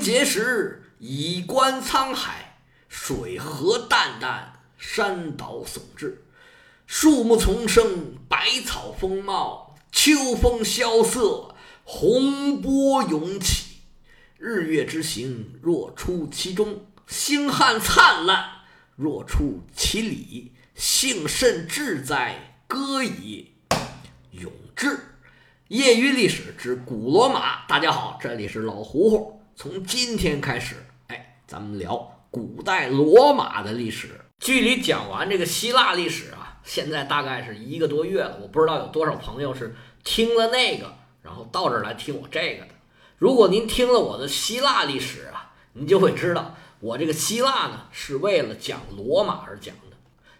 心碣石，以观沧海。水何澹澹，山岛竦峙。树木丛生，百草丰茂。秋风萧瑟，洪波涌起。日月之行，若出其中；星汉灿烂，若出其里。幸甚至哉！歌以咏志。业余历史之古罗马。大家好，这里是老胡胡。从今天开始，哎，咱们聊古代罗马的历史。距离讲完这个希腊历史啊，现在大概是一个多月了。我不知道有多少朋友是听了那个，然后到这儿来听我这个的。如果您听了我的希腊历史啊，您就会知道，我这个希腊呢，是为了讲罗马而讲的。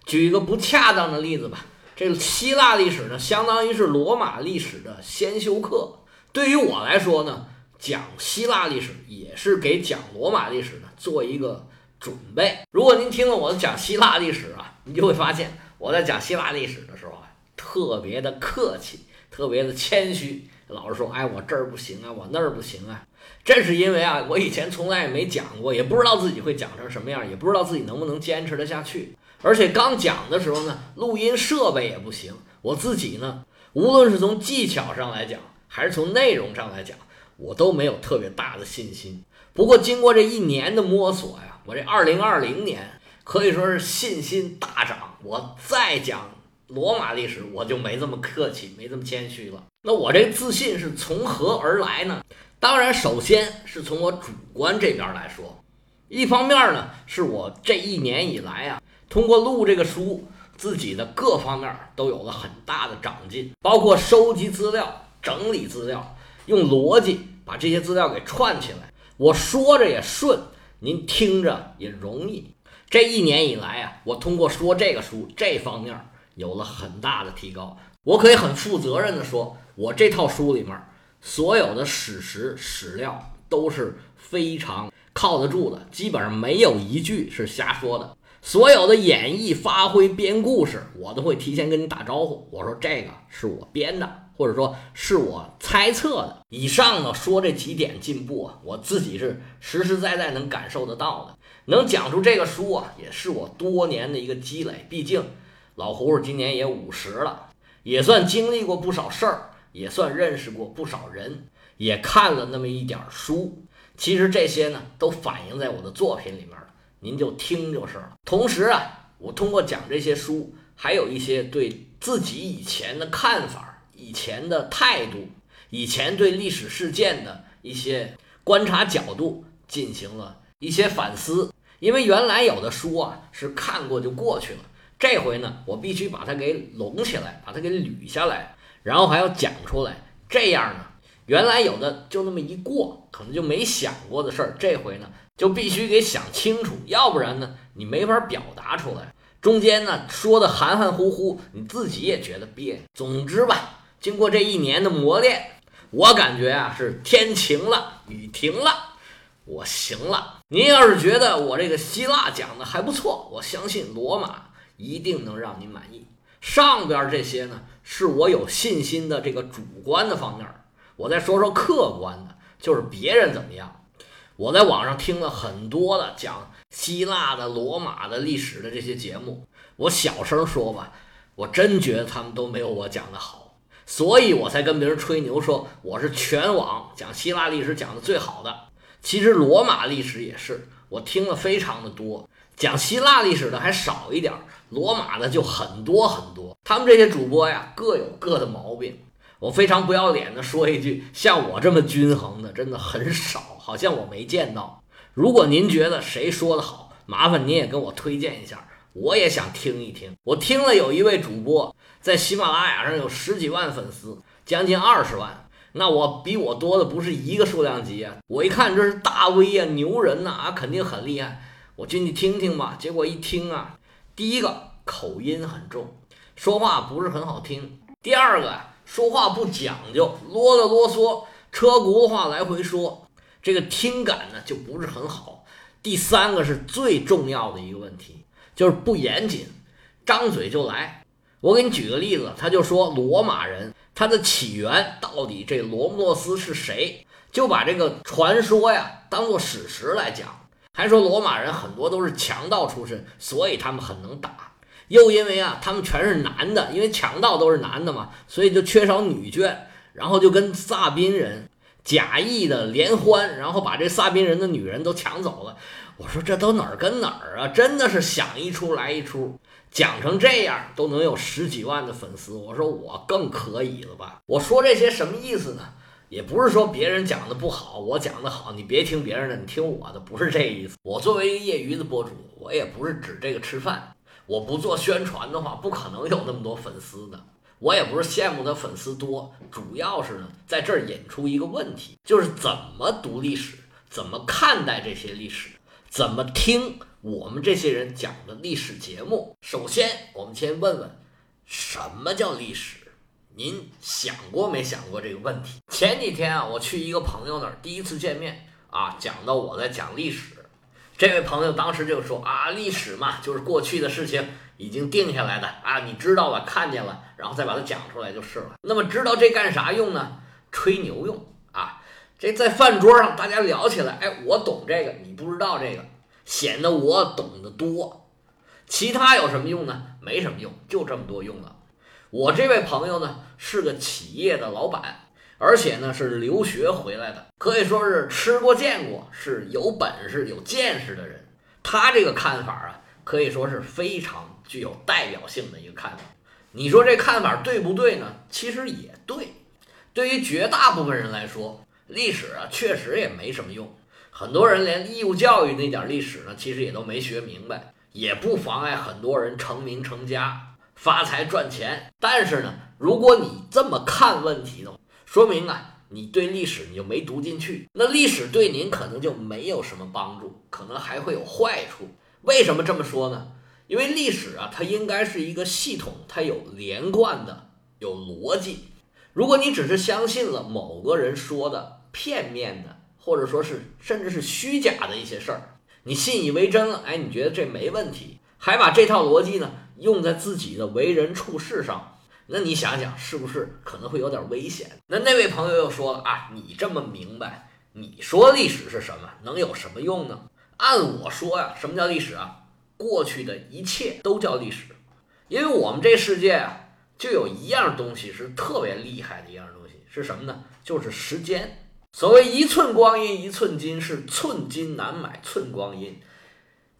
举一个不恰当的例子吧，这个希腊历史呢，相当于是罗马历史的先修课。对于我来说呢，讲希腊历史也是给讲罗马历史呢做一个准备。如果您听了我讲希腊历史啊，你就会发现我在讲希腊历史的时候啊，特别的客气，特别的谦虚，老是说，哎，我这儿不行啊，我那儿不行啊。这是因为啊，我以前从来也没讲过，也不知道自己会讲成什么样，也不知道自己能不能坚持得下去。而且刚讲的时候呢，录音设备也不行。我自己呢，无论是从技巧上来讲，还是从内容上来讲，我都没有特别大的信心。不过经过这一年的摸索呀，我这二零二零年可以说是信心大涨。我再讲罗马历史，我就没这么客气，没这么谦虚了。那我这自信是从何而来呢？当然，首先是从我主观这边来说。一方面呢，是我这一年以来啊。通过录这个书，自己的各方面都有了很大的长进，包括收集资料、整理资料，用逻辑把这些资料给串起来。我说着也顺，您听着也容易。这一年以来啊，我通过说这个书这方面有了很大的提高。我可以很负责任的说，我这套书里面所有的史实史料都是非常靠得住的，基本上没有一句是瞎说的。所有的演绎、发挥、编故事，我都会提前跟你打招呼。我说这个是我编的，或者说是我猜测的。以上呢说这几点进步啊，我自己是实实在在能感受得到的。能讲出这个书啊，也是我多年的一个积累。毕竟老胡胡今年也五十了，也算经历过不少事儿，也算认识过不少人，也看了那么一点书。其实这些呢，都反映在我的作品里面。您就听就是了。同时啊，我通过讲这些书，还有一些对自己以前的看法、以前的态度、以前对历史事件的一些观察角度，进行了一些反思。因为原来有的书啊是看过就过去了，这回呢，我必须把它给拢起来，把它给捋下来，然后还要讲出来。这样呢，原来有的就那么一过，可能就没想过的事儿，这回呢。就必须给想清楚，要不然呢，你没法表达出来。中间呢说的含含糊糊，你自己也觉得别扭。总之吧，经过这一年的磨练，我感觉啊是天晴了，雨停了，我行了。您要是觉得我这个希腊讲的还不错，我相信罗马一定能让您满意。上边这些呢，是我有信心的这个主观的方面。我再说说客观的，就是别人怎么样。我在网上听了很多的讲希腊的、罗马的历史的这些节目，我小声说吧，我真觉得他们都没有我讲的好，所以我才跟别人吹牛说我是全网讲希腊历史讲的最好的。其实罗马历史也是，我听了非常的多，讲希腊历史的还少一点，罗马的就很多很多。他们这些主播呀，各有各的毛病。我非常不要脸的说一句，像我这么均衡的真的很少，好像我没见到。如果您觉得谁说的好，麻烦您也跟我推荐一下，我也想听一听。我听了有一位主播在喜马拉雅上有十几万粉丝，将近二十万，那我比我多的不是一个数量级啊！我一看这是大 V 啊，牛人呐，啊，肯定很厉害，我进去听听吧。结果一听啊，第一个口音很重，说话不是很好听；第二个。说话不讲究，啰里啰嗦，车轱辘话来回说，这个听感呢就不是很好。第三个是最重要的一个问题，就是不严谨，张嘴就来。我给你举个例子，他就说罗马人他的起源到底这罗慕洛斯是谁？就把这个传说呀当做史实来讲，还说罗马人很多都是强盗出身，所以他们很能打。又因为啊他们全是男的，因为强盗都是男的嘛，所以就缺少女眷，然后就跟萨宾人假意的联欢，然后把这萨宾人的女人都抢走了。我说这都哪儿跟哪儿啊？真的是想一出来一出，讲成这样都能有十几万的粉丝。我说我更可以了吧？我说这些什么意思呢？也不是说别人讲的不好，我讲的好，你别听别人的，你听我的，不是这意思。我作为一个业余的博主，我也不是指这个吃饭。我不做宣传的话，不可能有那么多粉丝的。我也不是羡慕他粉丝多，主要是呢，在这儿引出一个问题，就是怎么读历史，怎么看待这些历史，怎么听我们这些人讲的历史节目。首先，我们先问问，什么叫历史？您想过没想过这个问题？前几天啊，我去一个朋友那儿，第一次见面啊，讲到我在讲历史，这位朋友当时就说啊，历史嘛，就是过去的事情已经定下来的啊，你知道了，看见了，然后再把它讲出来就是了。那么知道这干啥用呢？吹牛用啊！这在饭桌上大家聊起来，哎，我懂这个，你不知道这个，显得我懂得多。其他有什么用呢？没什么用，就这么多用了。我这位朋友呢是个企业的老板，而且呢是留学回来的，可以说是吃过见过，是有本事有见识的人。他这个看法啊，可以说是非常具有代表性的一个看法。你说这看法对不对呢？其实也对。对于绝大部分人来说，历史啊确实也没什么用。很多人连义务教育那点历史呢，其实也都没学明白，也不妨碍很多人成名成家。发财赚钱，但是呢，如果你这么看问题的话，说明啊，你对历史你就没读进去，那历史对您可能就没有什么帮助，可能还会有坏处。为什么这么说呢？因为历史啊，它应该是一个系统，它有连贯的，有逻辑。如果你只是相信了某个人说的片面的，或者说是甚至是虚假的一些事儿，你信以为真了，哎，你觉得这没问题，还把这套逻辑呢？用在自己的为人处事上，那你想想是不是可能会有点危险？那那位朋友又说了啊，你这么明白，你说历史是什么，能有什么用呢？按我说呀，什么叫历史啊？过去的一切都叫历史，因为我们这世界啊，就有一样东西是特别厉害的一样东西，是什么呢？就是时间。所谓一寸光阴一寸金，是寸金难买寸光阴，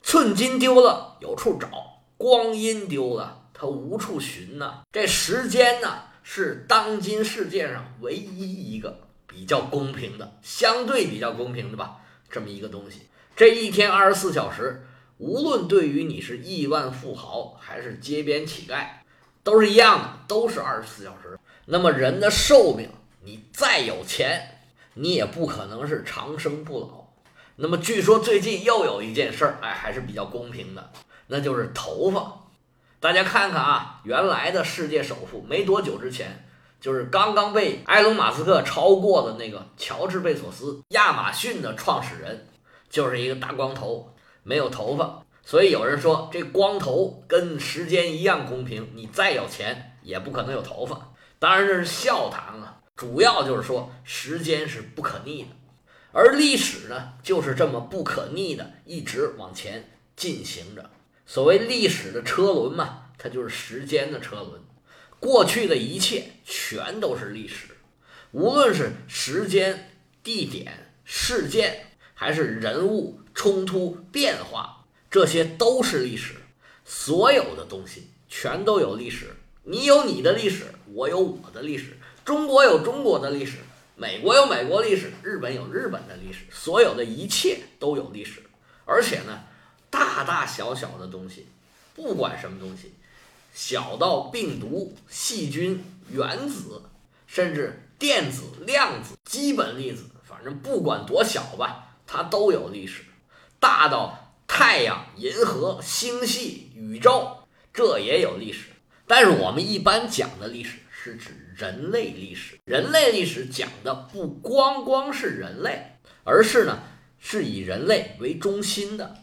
寸金丢了有处找。光阴丢了，他无处寻呢。这时间呢，是当今世界上唯一一个比较公平的，相对比较公平的吧，这么一个东西。这一天二十四小时，无论对于你是亿万富豪还是街边乞丐，都是一样的，都是二十四小时。那么人的寿命，你再有钱，你也不可能是长生不老。那么据说最近又有一件事儿，哎，还是比较公平的。那就是头发，大家看看啊，原来的世界首富没多久之前，就是刚刚被埃隆·马斯克超过的那个乔治·贝索斯，亚马逊的创始人，就是一个大光头，没有头发。所以有人说，这光头跟时间一样公平，你再有钱也不可能有头发。当然这是笑谈了，主要就是说时间是不可逆的，而历史呢，就是这么不可逆的，一直往前进行着。所谓历史的车轮嘛，它就是时间的车轮，过去的一切全都是历史，无论是时间、地点、事件，还是人物冲突变化，这些都是历史。所有的东西全都有历史，你有你的历史，我有我的历史，中国有中国的历史，美国有美国历史，日本有日本的历史，所有的一切都有历史，而且呢。大大小小的东西，不管什么东西，小到病毒、细菌、原子，甚至电子、量子、基本粒子，反正不管多小吧，它都有历史。大到太阳、银河、星系、宇宙，这也有历史。但是我们一般讲的历史是指人类历史，人类历史讲的不光光是人类，而是呢是以人类为中心的。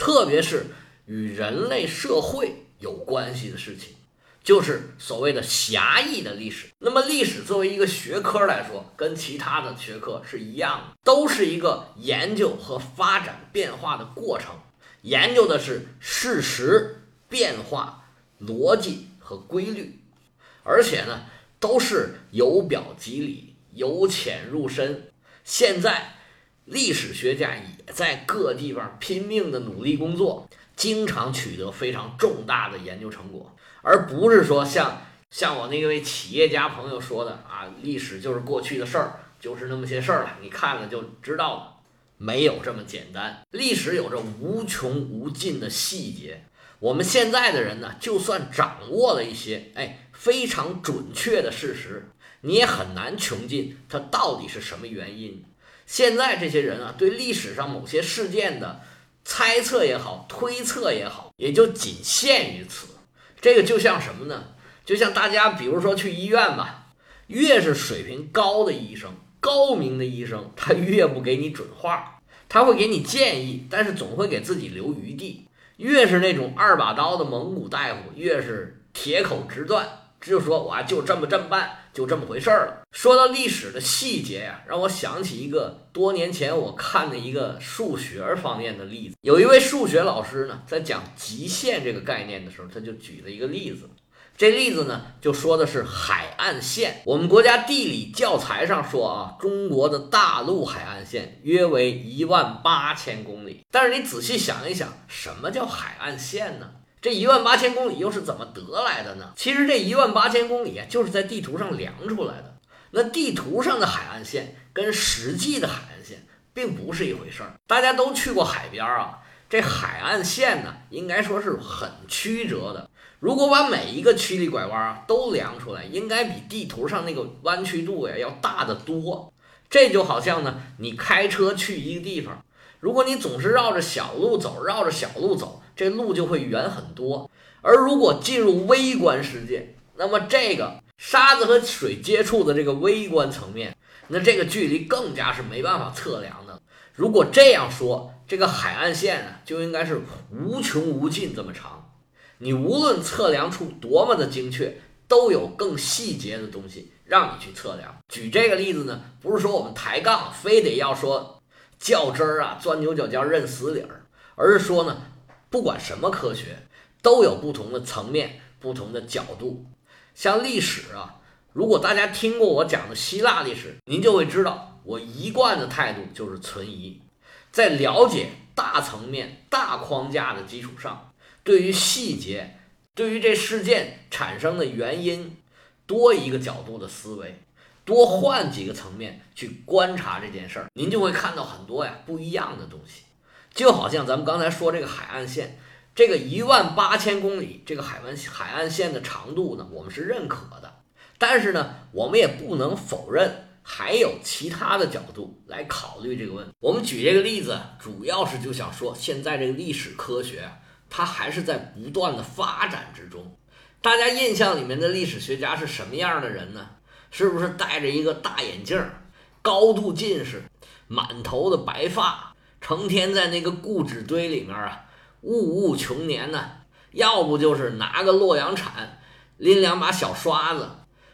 特别是与人类社会有关系的事情，就是所谓的狭义的历史。那么，历史作为一个学科来说，跟其他的学科是一样的，都是一个研究和发展变化的过程，研究的是事实、变化、逻辑和规律，而且呢，都是由表及里、由浅入深。现在，历史学家已在各地方拼命的努力工作，经常取得非常重大的研究成果。而不是说像像我那位企业家朋友说的啊，历史就是过去的事儿，就是那么些事儿了，你看了就知道了，没有这么简单。历史有着无穷无尽的细节，我们现在的人呢，就算掌握了一些哎非常准确的事实，你也很难穷尽它到底是什么原因。现在这些人啊，对历史上某些事件的猜测也好，推测也好，也就仅限于此。这个就像什么呢？就像大家比如说去医院吧，越是水平高的医生、高明的医生，他越不给你准话，他会给你建议，但是总会给自己留余地。越是那种二把刀的蒙古大夫，越是铁口直断，只有说我就这么这么办。就这么回事儿了。说到历史的细节呀，让我想起一个多年前我看的一个数学方面的例子。有一位数学老师呢，在讲极限这个概念的时候，他就举了一个例子。这例子呢，就说的是海岸线。我们国家地理教材上说啊，中国的大陆海岸线约为一万八千公里。但是你仔细想一想，什么叫海岸线呢？这一万八千公里又是怎么得来的呢？其实这一万八千公里，就是在地图上量出来的。那地图上的海岸线跟实际的海岸线并不是一回事儿。大家都去过海边啊，这海岸线呢，应该说是很曲折的。如果把每一个曲里拐弯啊都量出来，应该比地图上那个弯曲度呀要大得多。这就好像呢，你开车去一个地方，如果你总是绕着小路走，绕着小路走。这路就会远很多，而如果进入微观世界，那么这个沙子和水接触的这个微观层面，那这个距离更加是没办法测量的。如果这样说，这个海岸线呢，就应该是无穷无尽这么长。你无论测量出多么的精确，都有更细节的东西让你去测量。举这个例子呢，不是说我们抬杠非得要说较真儿啊，钻牛角尖认死理儿，而是说呢。不管什么科学，都有不同的层面、不同的角度。像历史啊，如果大家听过我讲的希腊历史，您就会知道，我一贯的态度就是存疑。在了解大层面、大框架的基础上，对于细节，对于这事件产生的原因，多一个角度的思维，多换几个层面去观察这件事儿，您就会看到很多呀不一样的东西。就好像咱们刚才说这个海岸线，这个一万八千公里这个海湾海岸线的长度呢，我们是认可的。但是呢，我们也不能否认还有其他的角度来考虑这个问题。我们举这个例子，主要是就想说，现在这个历史科学它还是在不断的发展之中。大家印象里面的历史学家是什么样的人呢？是不是戴着一个大眼镜，高度近视，满头的白发？成天在那个故纸堆里面啊，物物穷年呢，要不就是拿个洛阳铲，拎两把小刷子，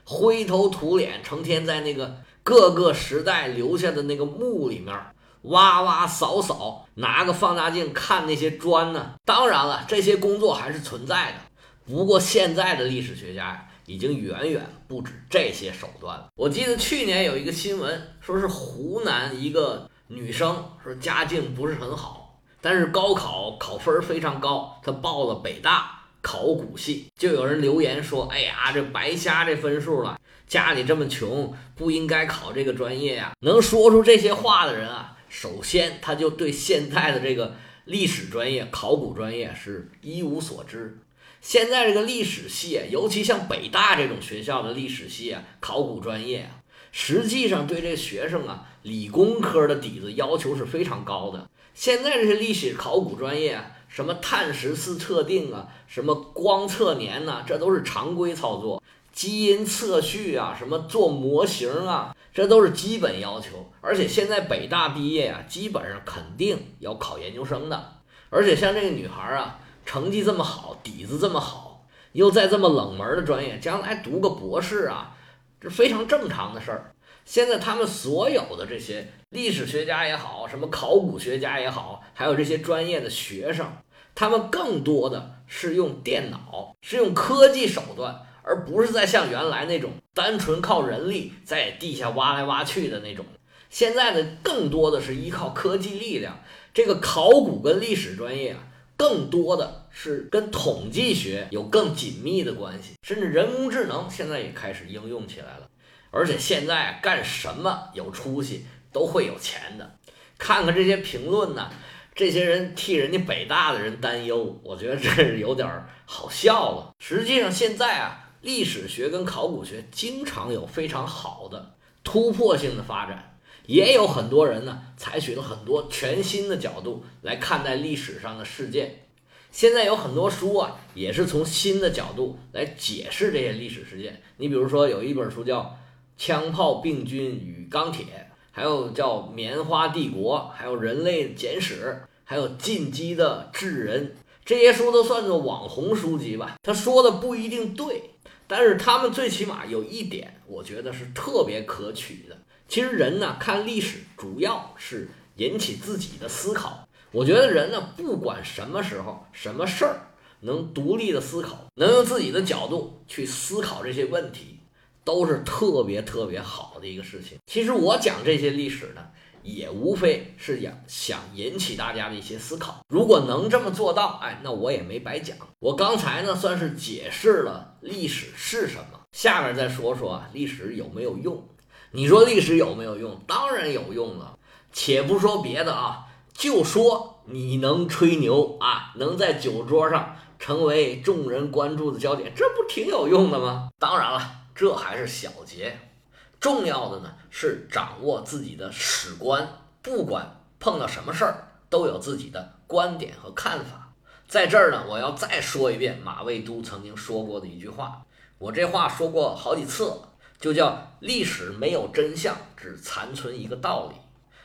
灰头土脸，成天在那个各个时代留下的那个墓里面挖挖扫扫，拿个放大镜看那些砖呢。当然了，这些工作还是存在的，不过现在的历史学家呀，已经远远不止这些手段了。我记得去年有一个新闻，说是湖南一个。女生说家境不是很好，但是高考考分非常高，她报了北大考古系。就有人留言说：“哎呀，这白瞎这分数了，家里这么穷，不应该考这个专业呀。”能说出这些话的人啊，首先他就对现在的这个历史专业、考古专业是一无所知。现在这个历史系，尤其像北大这种学校的历史系啊、考古专业啊。实际上对这学生啊，理工科的底子要求是非常高的。现在这些历史考古专业啊，什么碳十四测定啊，什么光测年呐，这都是常规操作。基因测序啊，什么做模型啊，这都是基本要求。而且现在北大毕业啊，基本上肯定要考研究生的。而且像这个女孩啊，成绩这么好，底子这么好，又在这么冷门的专业，将来读个博士啊，这非常正常的事儿。现在他们所有的这些历史学家也好，什么考古学家也好，还有这些专业的学生，他们更多的是用电脑，是用科技手段，而不是在像原来那种单纯靠人力在地下挖来挖去的那种。现在呢，更多的是依靠科技力量。这个考古跟历史专业啊，更多的是跟统计学有更紧密的关系，甚至人工智能现在也开始应用起来了。而且现在干什么有出息都会有钱的。看看这些评论呢，这些人替人家北大的人担忧，我觉得这是有点好笑了。实际上现在啊，历史学跟考古学经常有非常好的突破性的发展，也有很多人呢采取了很多全新的角度来看待历史上的事件。现在有很多书啊，也是从新的角度来解释这些历史事件。你比如说有一本书叫。枪炮、病菌与钢铁，还有叫《棉花帝国》，还有《人类简史》，还有《进击的智人》，这些书都算作网红书籍吧。他说的不一定对，但是他们最起码有一点，我觉得是特别可取的。其实人呢，看历史主要是引起自己的思考。我觉得人呢，不管什么时候、什么事儿，能独立的思考，能用自己的角度去思考这些问题。都是特别特别好的一个事情。其实我讲这些历史呢，也无非是想想引起大家的一些思考。如果能这么做到，哎，那我也没白讲。我刚才呢，算是解释了历史是什么。下面再说说啊历史有没有用？你说历史有没有用？当然有用了。且不说别的啊，就说你能吹牛啊，能在酒桌上成为众人关注的焦点，这不挺有用的吗？当然了。这还是小节，重要的呢是掌握自己的史观，不管碰到什么事儿，都有自己的观点和看法。在这儿呢，我要再说一遍马未都曾经说过的一句话，我这话说过好几次了，就叫历史没有真相，只残存一个道理。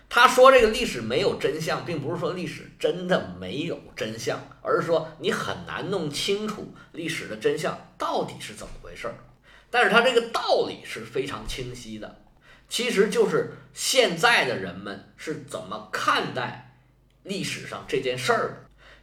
他说这个历史没有真相，并不是说历史真的没有真相，而是说你很难弄清楚历史的真相到底是怎么回事儿。但是他这个道理是非常清晰的，其实就是现在的人们是怎么看待历史上这件事儿的。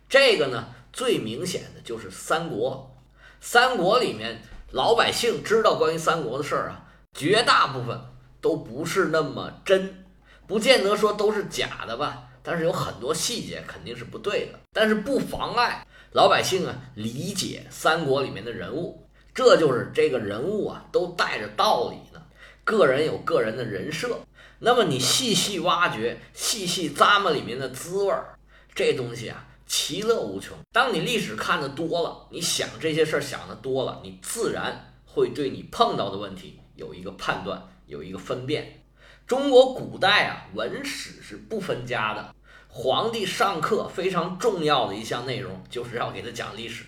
这个呢，最明显的就是三国。三国里面老百姓知道关于三国的事儿啊，绝大部分都不是那么真，不见得说都是假的吧。但是有很多细节肯定是不对的，但是不妨碍老百姓啊理解三国里面的人物。这就是这个人物啊，都带着道理呢。个人有个人的人设，那么你细细挖掘、细细咂摸里面的滋味儿，这东西啊，其乐无穷。当你历史看的多了，你想这些事儿想的多了，你自然会对你碰到的问题有一个判断，有一个分辨。中国古代啊，文史是不分家的。皇帝上课非常重要的一项内容，就是要给他讲历史。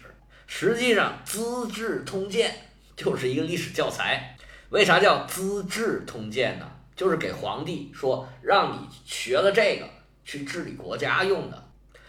实际上，《资治通鉴》就是一个历史教材。为啥叫《资治通鉴》呢？就是给皇帝说，让你学了这个去治理国家用的。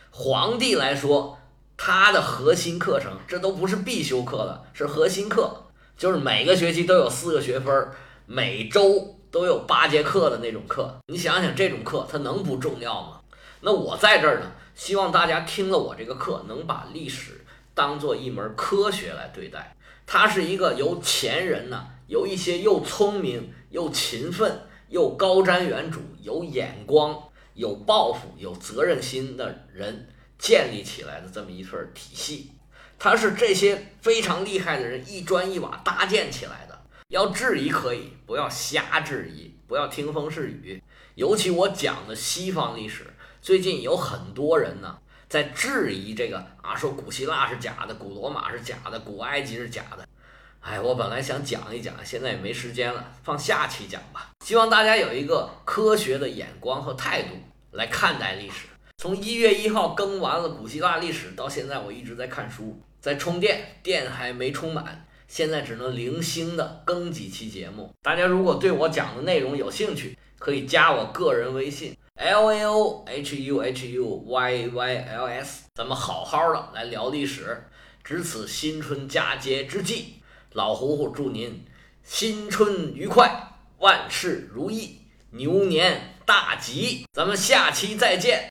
皇帝来说，他的核心课程，这都不是必修课了，是核心课，就是每个学期都有四个学分，每周都有八节课的那种课。你想想，这种课它能不重要吗？那我在这儿呢，希望大家听了我这个课，能把历史。当做一门科学来对待，它是一个由前人呢，由一些又聪明又勤奋又高瞻远瞩、有眼光、有抱负、有责任心的人建立起来的这么一份体系。它是这些非常厉害的人一砖一瓦搭建起来的。要质疑可以，不要瞎质疑，不要听风是雨。尤其我讲的西方历史，最近有很多人呢。在质疑这个啊，说古希腊是假的，古罗马是假的，古埃及是假的。哎，我本来想讲一讲，现在也没时间了，放下期讲吧。希望大家有一个科学的眼光和态度来看待历史。从一月一号更完了古希腊历史到现在，我一直在看书，在充电，电还没充满，现在只能零星的更几期节目。大家如果对我讲的内容有兴趣，可以加我个人微信。L A O H U H U Y Y L S，咱们好好的来聊历史，值此新春佳节之际，老胡胡祝您新春愉快，万事如意，牛年大吉！咱们下期再见。